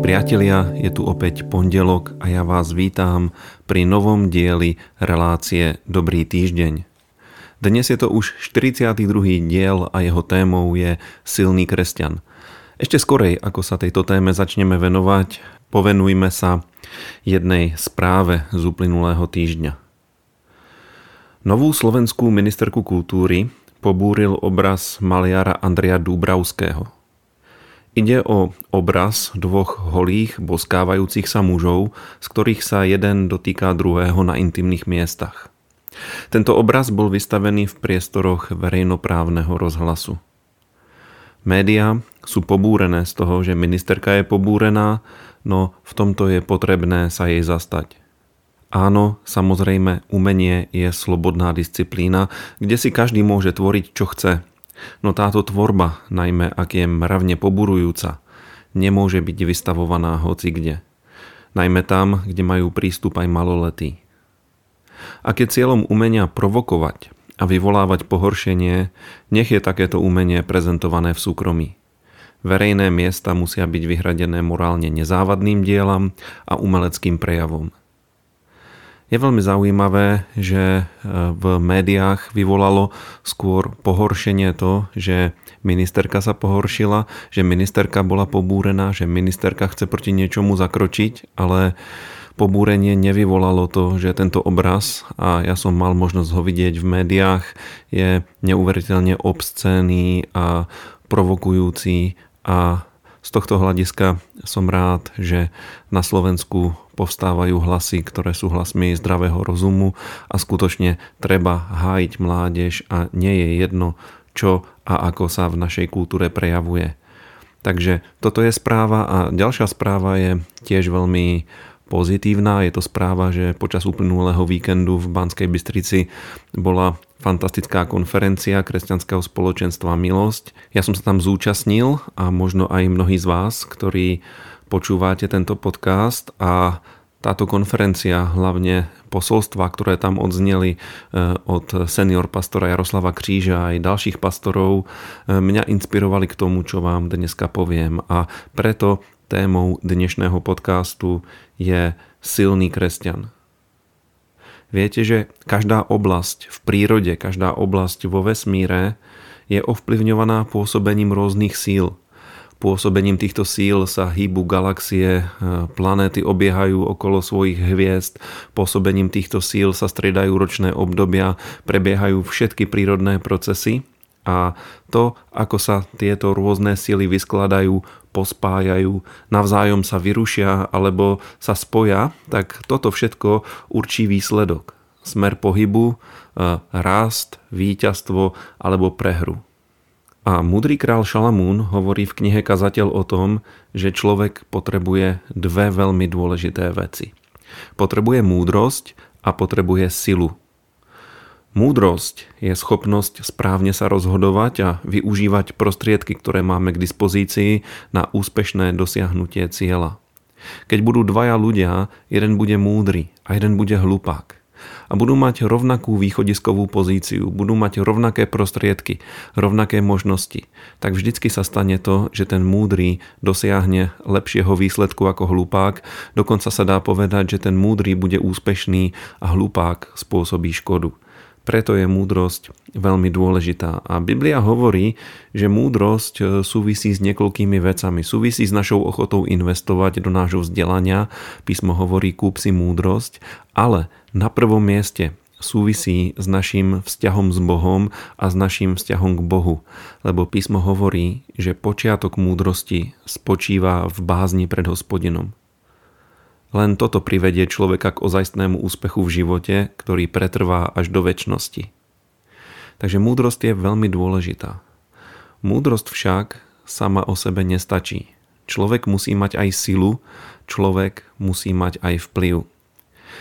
priatelia, je tu opäť pondelok a ja vás vítam pri novom dieli relácie Dobrý týždeň. Dnes je to už 42. diel a jeho témou je Silný kresťan. Ešte skorej, ako sa tejto téme začneme venovať, povenujme sa jednej správe z uplynulého týždňa. Novú slovenskú ministerku kultúry pobúril obraz maliara Andreja Dúbravského – Ide o obraz dvoch holých, boskávajúcich sa mužov, z ktorých sa jeden dotýka druhého na intimných miestach. Tento obraz bol vystavený v priestoroch verejnoprávneho rozhlasu. Média sú pobúrené z toho, že ministerka je pobúrená, no v tomto je potrebné sa jej zastať. Áno, samozrejme, umenie je slobodná disciplína, kde si každý môže tvoriť, čo chce – No táto tvorba, najmä ak je mravne poburujúca, nemôže byť vystavovaná hoci kde. Najmä tam, kde majú prístup aj maloletí. Ak je cieľom umenia provokovať a vyvolávať pohoršenie, nech je takéto umenie prezentované v súkromí. Verejné miesta musia byť vyhradené morálne nezávadným dielam a umeleckým prejavom. Je veľmi zaujímavé, že e, v médiách vyvolalo skôr pohoršenie to, že ministerka sa pohoršila, že ministerka bola pobúrená, že ministerka chce proti niečomu zakročiť, ale pobúrenie nevyvolalo to, že tento obraz, a ja som mal možnosť ho vidieť v médiách, je neuveriteľne obscénny a provokujúci a z tohto hľadiska som rád, že na Slovensku povstávajú hlasy, ktoré sú hlasmi zdravého rozumu a skutočne treba hájiť mládež a nie je jedno, čo a ako sa v našej kultúre prejavuje. Takže toto je správa a ďalšia správa je tiež veľmi pozitívna. Je to správa, že počas uplynulého víkendu v Banskej Bystrici bola fantastická konferencia kresťanského spoločenstva Milosť. Ja som sa tam zúčastnil a možno aj mnohí z vás, ktorí počúvate tento podcast a táto konferencia, hlavne posolstva, ktoré tam odzneli e, od senior pastora Jaroslava Kříža aj ďalších pastorov, e, mňa inspirovali k tomu, čo vám dneska poviem. A preto témou dnešného podcastu je silný kresťan. Viete, že každá oblasť v prírode, každá oblasť vo vesmíre je ovplyvňovaná pôsobením rôznych síl. Pôsobením týchto síl sa hýbu galaxie, planéty obiehajú okolo svojich hviezd, pôsobením týchto síl sa striedajú ročné obdobia, prebiehajú všetky prírodné procesy a to, ako sa tieto rôzne síly vyskladajú, pospájajú, navzájom sa vyrušia alebo sa spoja, tak toto všetko určí výsledok. Smer pohybu, e, rást, víťazstvo alebo prehru. A mudrý král Šalamún hovorí v knihe Kazateľ o tom, že človek potrebuje dve veľmi dôležité veci. Potrebuje múdrosť a potrebuje silu Múdrosť je schopnosť správne sa rozhodovať a využívať prostriedky, ktoré máme k dispozícii na úspešné dosiahnutie cieľa. Keď budú dvaja ľudia, jeden bude múdry a jeden bude hlupák. A budú mať rovnakú východiskovú pozíciu, budú mať rovnaké prostriedky, rovnaké možnosti, tak vždycky sa stane to, že ten múdry dosiahne lepšieho výsledku ako hlupák, dokonca sa dá povedať, že ten múdry bude úspešný a hlupák spôsobí škodu. Preto je múdrosť veľmi dôležitá. A Biblia hovorí, že múdrosť e, súvisí s niekoľkými vecami. Súvisí s našou ochotou investovať do nášho vzdelania. Písmo hovorí kúp si múdrosť, ale na prvom mieste súvisí s našim vzťahom s Bohom a s našim vzťahom k Bohu. Lebo písmo hovorí, že počiatok múdrosti spočíva v bázni pred hospodinom. Len toto privedie človeka k ozajstnému úspechu v živote, ktorý pretrvá až do väčšnosti. Takže múdrosť je veľmi dôležitá. Múdrosť však sama o sebe nestačí. Človek musí mať aj silu, človek musí mať aj vplyv.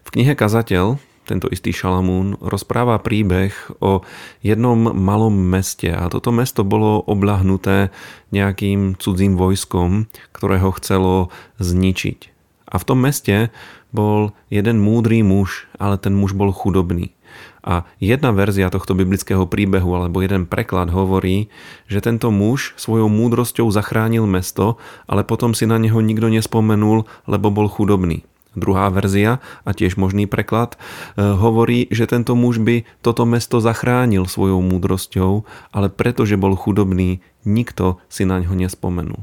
V knihe Kazateľ tento istý Šalamún rozpráva príbeh o jednom malom meste a toto mesto bolo obľahnuté nejakým cudzím vojskom, ktoré ho chcelo zničiť. A v tom meste bol jeden múdry muž, ale ten muž bol chudobný. A jedna verzia tohto biblického príbehu alebo jeden preklad hovorí, že tento muž svojou múdrosťou zachránil mesto, ale potom si na neho nikto nespomenul, lebo bol chudobný. Druhá verzia, a tiež možný preklad, e, hovorí, že tento muž by toto mesto zachránil svojou múdrosťou, ale pretože bol chudobný, nikto si na ňo nespomenul.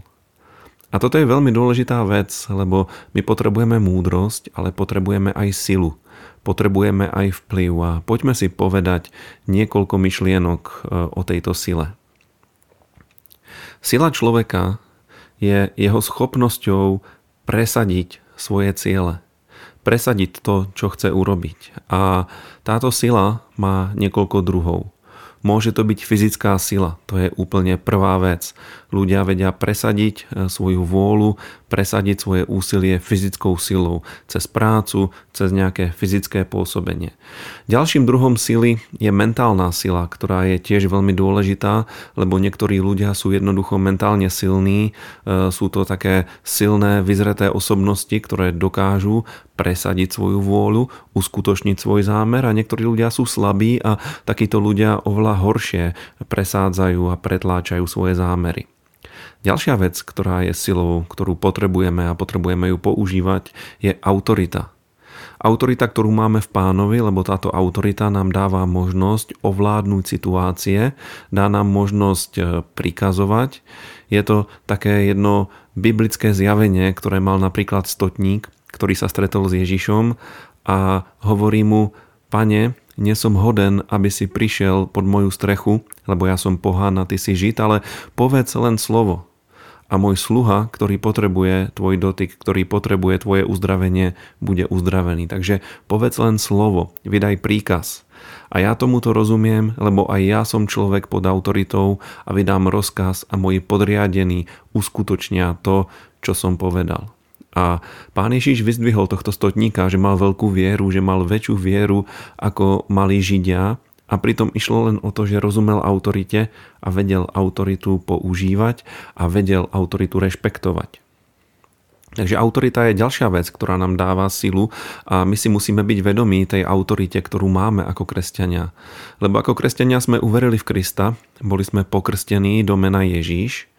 A toto je veľmi dôležitá vec, lebo my potrebujeme múdrosť, ale potrebujeme aj silu. Potrebujeme aj vplyv a poďme si povedať niekoľko myšlienok e, o tejto sile. Sila človeka je jeho schopnosťou presadiť svoje ciele. Presadiť to, čo chce urobiť. A táto sila má niekoľko druhov. Môže to byť fyzická sila, to je úplne prvá vec. Ľudia vedia presadiť e, svoju vôľu, presadiť svoje úsilie fyzickou silou, cez prácu, cez nejaké fyzické pôsobenie. Ďalším druhom sily je mentálna sila, ktorá je tiež veľmi dôležitá, lebo niektorí ľudia sú jednoducho mentálne silní, e, sú to také silné, vyzreté osobnosti, ktoré dokážu presadiť svoju vôľu, uskutočniť svoj zámer a niektorí ľudia sú slabí a takíto ľudia oveľa horšie presádzajú a pretláčajú svoje zámery. Ďalšia vec, ktorá je silou, ktorú potrebujeme a potrebujeme ju používať, je autorita. Autorita, ktorú máme v pánovi, lebo táto autorita nám dáva možnosť ovládnuť situácie, dá nám možnosť e, prikazovať. Je to také jedno biblické zjavenie, ktoré mal napríklad stotník, ktorý sa stretol s Ježišom a hovorí mu, pane, nie som hoden, aby si prišiel pod moju strechu, lebo ja som pohán a ty si žid, ale povedz len slovo. A môj sluha, ktorý potrebuje tvoj dotyk, ktorý potrebuje tvoje uzdravenie, bude uzdravený. Takže povedz len slovo, vydaj príkaz. A ja tomuto rozumiem, lebo aj ja som človek pod autoritou a vydám rozkaz a moji podriadení uskutočnia to, čo som povedal. A pán Ježiš vyzdvihol tohto stotníka, že mal veľkú vieru, že mal väčšiu vieru ako mali Židia a pritom išlo len o to, že rozumel autorite a vedel autoritu používať a vedel autoritu rešpektovať. Takže autorita je ďalšia vec, ktorá nám dáva silu a my si musíme byť vedomí tej autorite, ktorú máme ako kresťania. Lebo ako kresťania sme uverili v Krista, boli sme pokrstení do mena Ježíš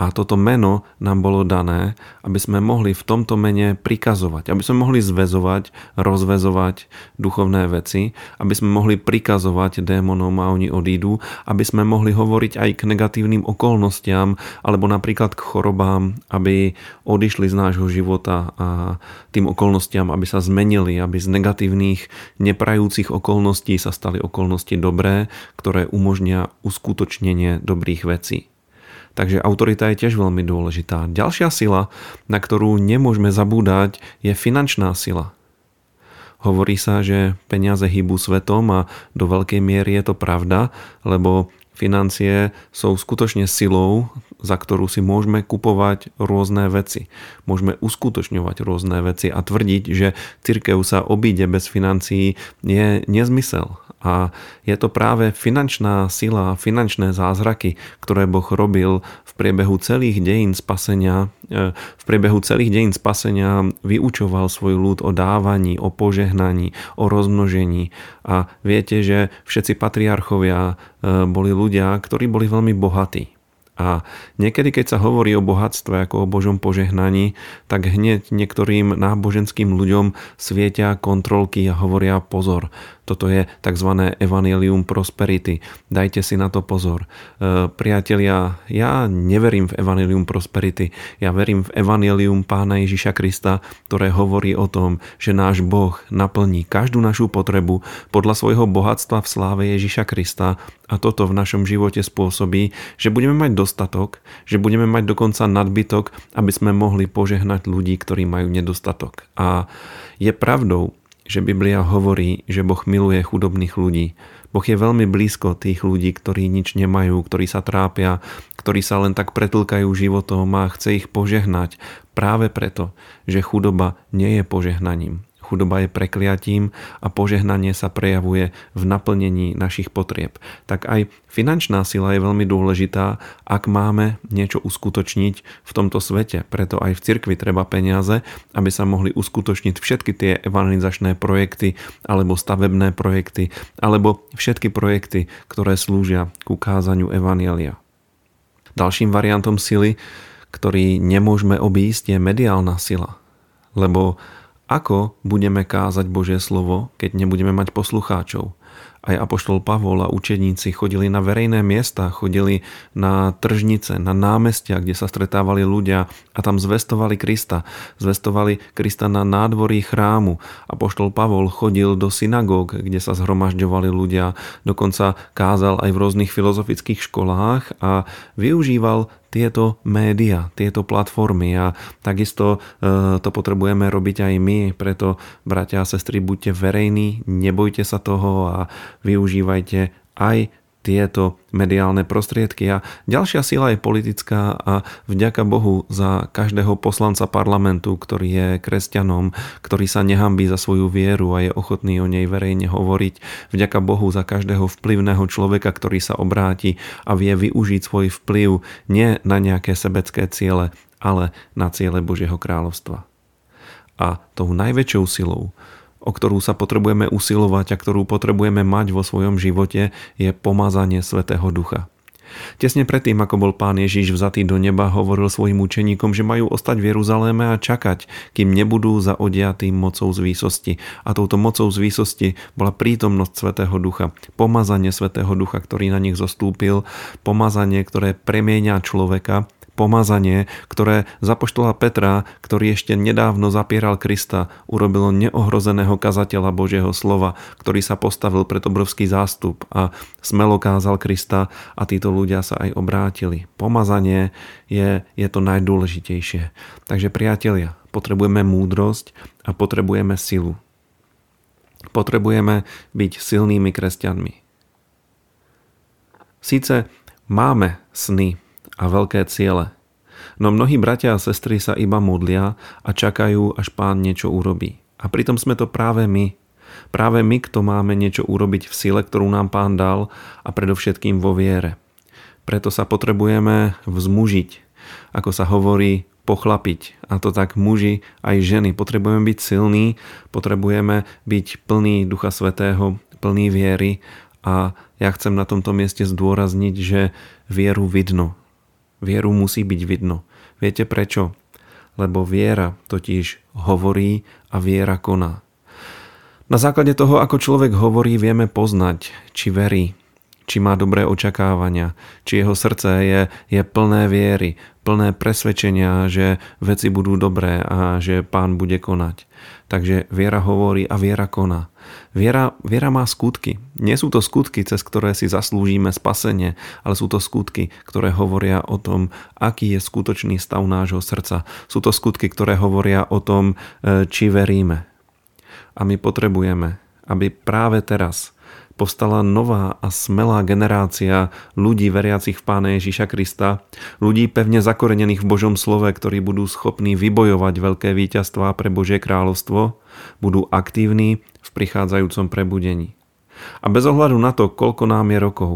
a toto meno nám bolo dané, aby sme mohli v tomto mene prikazovať, aby sme mohli zväzovať, rozvezovať duchovné veci, aby sme mohli prikazovať démonom a oni odídu, aby sme mohli hovoriť aj k negatívnym okolnostiam alebo napríklad k chorobám, aby odišli z nášho života a tým okolnostiam, aby sa zmenili, aby z negatívnych, neprajúcich okolností sa stali okolnosti dobré, ktoré umožnia uskutočnenie dobrých vecí. Takže autorita je tiež veľmi dôležitá. Ďalšia sila, na ktorú nemôžeme zabúdať, je finančná sila. Hovorí sa, že peniaze hýbu svetom a do veľkej miery je to pravda, lebo financie sú skutočne silou, za ktorú si môžeme kupovať rôzne veci. Môžeme uskutočňovať rôzne veci a tvrdiť, že cirkev sa obíde bez financií je nezmysel. A je to práve finančná sila, finančné zázraky, ktoré Boh robil v priebehu celých dejín spasenia. E, v priebehu celých dejín spasenia vyučoval svoj ľud o dávaní, o požehnaní, o rozmnožení. A viete, že všetci patriarchovia e, boli ľudia, ktorí boli veľmi bohatí. A niekedy, keď sa hovorí o bohatstve ako o Božom požehnaní, tak hneď niektorým náboženským ľuďom svietia kontrolky a hovoria pozor. Toto je tzv. Evangelium Prosperity. Dajte si na to pozor. E, priatelia, ja neverím v Evangelium Prosperity. Ja verím v Evangelium Pána Ježiša Krista, ktoré hovorí o tom, že náš Boh naplní každú našu potrebu podľa svojho bohatstva v sláve Ježiša Krista a toto v našom živote spôsobí, že budeme mať dostatok, že budeme mať dokonca nadbytok, aby sme mohli požehnať ľudí, ktorí majú nedostatok. A je pravdou, že Biblia hovorí, že Boh miluje chudobných ľudí. Boh je veľmi blízko tých ľudí, ktorí nič nemajú, ktorí sa trápia, ktorí sa len tak pretlkajú životom a chce ich požehnať práve preto, že chudoba nie je požehnaním. Chudoba je prekliatím a požehnanie sa prejavuje v naplnení našich potrieb. Tak aj finančná sila je veľmi dôležitá, ak máme niečo uskutočniť v tomto svete. Preto aj v cirkvi treba peniaze, aby sa mohli uskutočniť všetky tie evangelizačné projekty alebo stavebné projekty alebo všetky projekty, ktoré slúžia k ukázaniu evanielia. Ďalším variantom sily, ktorý nemôžeme obísť, je mediálna sila. Lebo ako budeme kázať Božie slovo, keď nebudeme mať poslucháčov? Aj apoštol Pavol a učeníci chodili na verejné miesta, chodili na tržnice, na námestia, kde sa stretávali ľudia a tam zvestovali Krista. Zvestovali Krista na nádvorí chrámu. Apoštol Pavol chodil do synagóg, kde sa zhromažďovali ľudia, dokonca kázal aj v rôznych filozofických školách a využíval tieto média, tieto platformy a takisto e, to potrebujeme robiť aj my, preto bratia a sestry, buďte verejní, nebojte sa toho a využívajte aj tieto mediálne prostriedky. A ďalšia sila je politická a vďaka Bohu za každého poslanca parlamentu, ktorý je kresťanom, ktorý sa nehambí za svoju vieru a je ochotný o nej verejne hovoriť. Vďaka Bohu za každého vplyvného človeka, ktorý sa obráti a vie využiť svoj vplyv nie na nejaké sebecké ciele, ale na ciele Božieho kráľovstva. A tou najväčšou silou, o ktorú sa potrebujeme usilovať a ktorú potrebujeme mať vo svojom živote, je pomazanie Svetého Ducha. Tesne predtým, ako bol pán Ježiš vzatý do neba, hovoril svojim učeníkom, že majú ostať v Jeruzaléme a čakať, kým nebudú zaodiatí mocou z výsosti. A touto mocou z výsosti bola prítomnosť Svetého Ducha, pomazanie Svetého Ducha, ktorý na nich zostúpil, pomazanie, ktoré premieňa človeka pomazanie, ktoré zapoštola Petra, ktorý ešte nedávno zapieral Krista, urobilo neohrozeného kazateľa Božieho slova, ktorý sa postavil pred obrovský zástup a smelo kázal Krista a títo ľudia sa aj obrátili. Pomazanie je, je to najdôležitejšie. Takže priatelia, potrebujeme múdrosť a potrebujeme silu. Potrebujeme byť silnými kresťanmi. Síce máme sny, a veľké ciele. No mnohí bratia a sestry sa iba modlia a čakajú, až pán niečo urobí. A pritom sme to práve my. Práve my, kto máme niečo urobiť v sile, ktorú nám pán dal a predovšetkým vo viere. Preto sa potrebujeme vzmužiť, ako sa hovorí, pochlapiť. A to tak muži aj ženy. Potrebujeme byť silní, potrebujeme byť plní Ducha Svetého, plní viery a ja chcem na tomto mieste zdôrazniť, že vieru vidno. Vieru musí byť vidno. Viete prečo? Lebo viera totiž hovorí a viera koná. Na základe toho, ako človek hovorí, vieme poznať, či verí, či má dobré očakávania, či jeho srdce je, je plné viery, plné presvedčenia, že veci budú dobré a že pán bude konať. Takže viera hovorí a viera koná. Viera, viera má skutky. Nie sú to skutky, cez ktoré si zaslúžime spasenie, ale sú to skutky, ktoré hovoria o tom, aký je skutočný stav nášho srdca. Sú to skutky, ktoré hovoria o tom, e, či veríme. A my potrebujeme, aby práve teraz povstala nová a smelá generácia ľudí veriacich v Pána Ježíša Krista, ľudí pevne zakorenených v Božom slove, ktorí budú schopní vybojovať veľké víťazstvá pre Božie kráľovstvo, budú aktívni v prichádzajúcom prebudení. A bez ohľadu na to, koľko nám je rokov,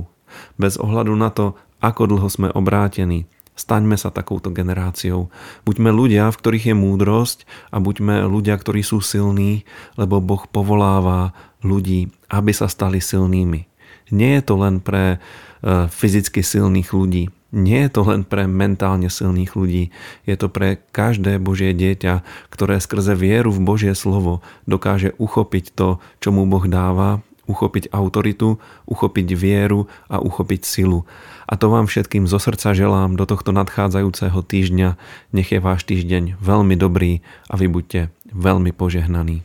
bez ohľadu na to, ako dlho sme obrátení, Staňme sa takouto generáciou. Buďme ľudia, v ktorých je múdrosť a buďme ľudia, ktorí sú silní, lebo Boh povoláva ľudí, aby sa stali silnými. Nie je to len pre e, fyzicky silných ľudí, nie je to len pre mentálne silných ľudí, je to pre každé Božie dieťa, ktoré skrze vieru v Božie slovo dokáže uchopiť to, čo mu Boh dáva uchopiť autoritu, uchopiť vieru a uchopiť silu. A to vám všetkým zo srdca želám do tohto nadchádzajúceho týždňa. Nech je váš týždeň veľmi dobrý a vy buďte veľmi požehnaní.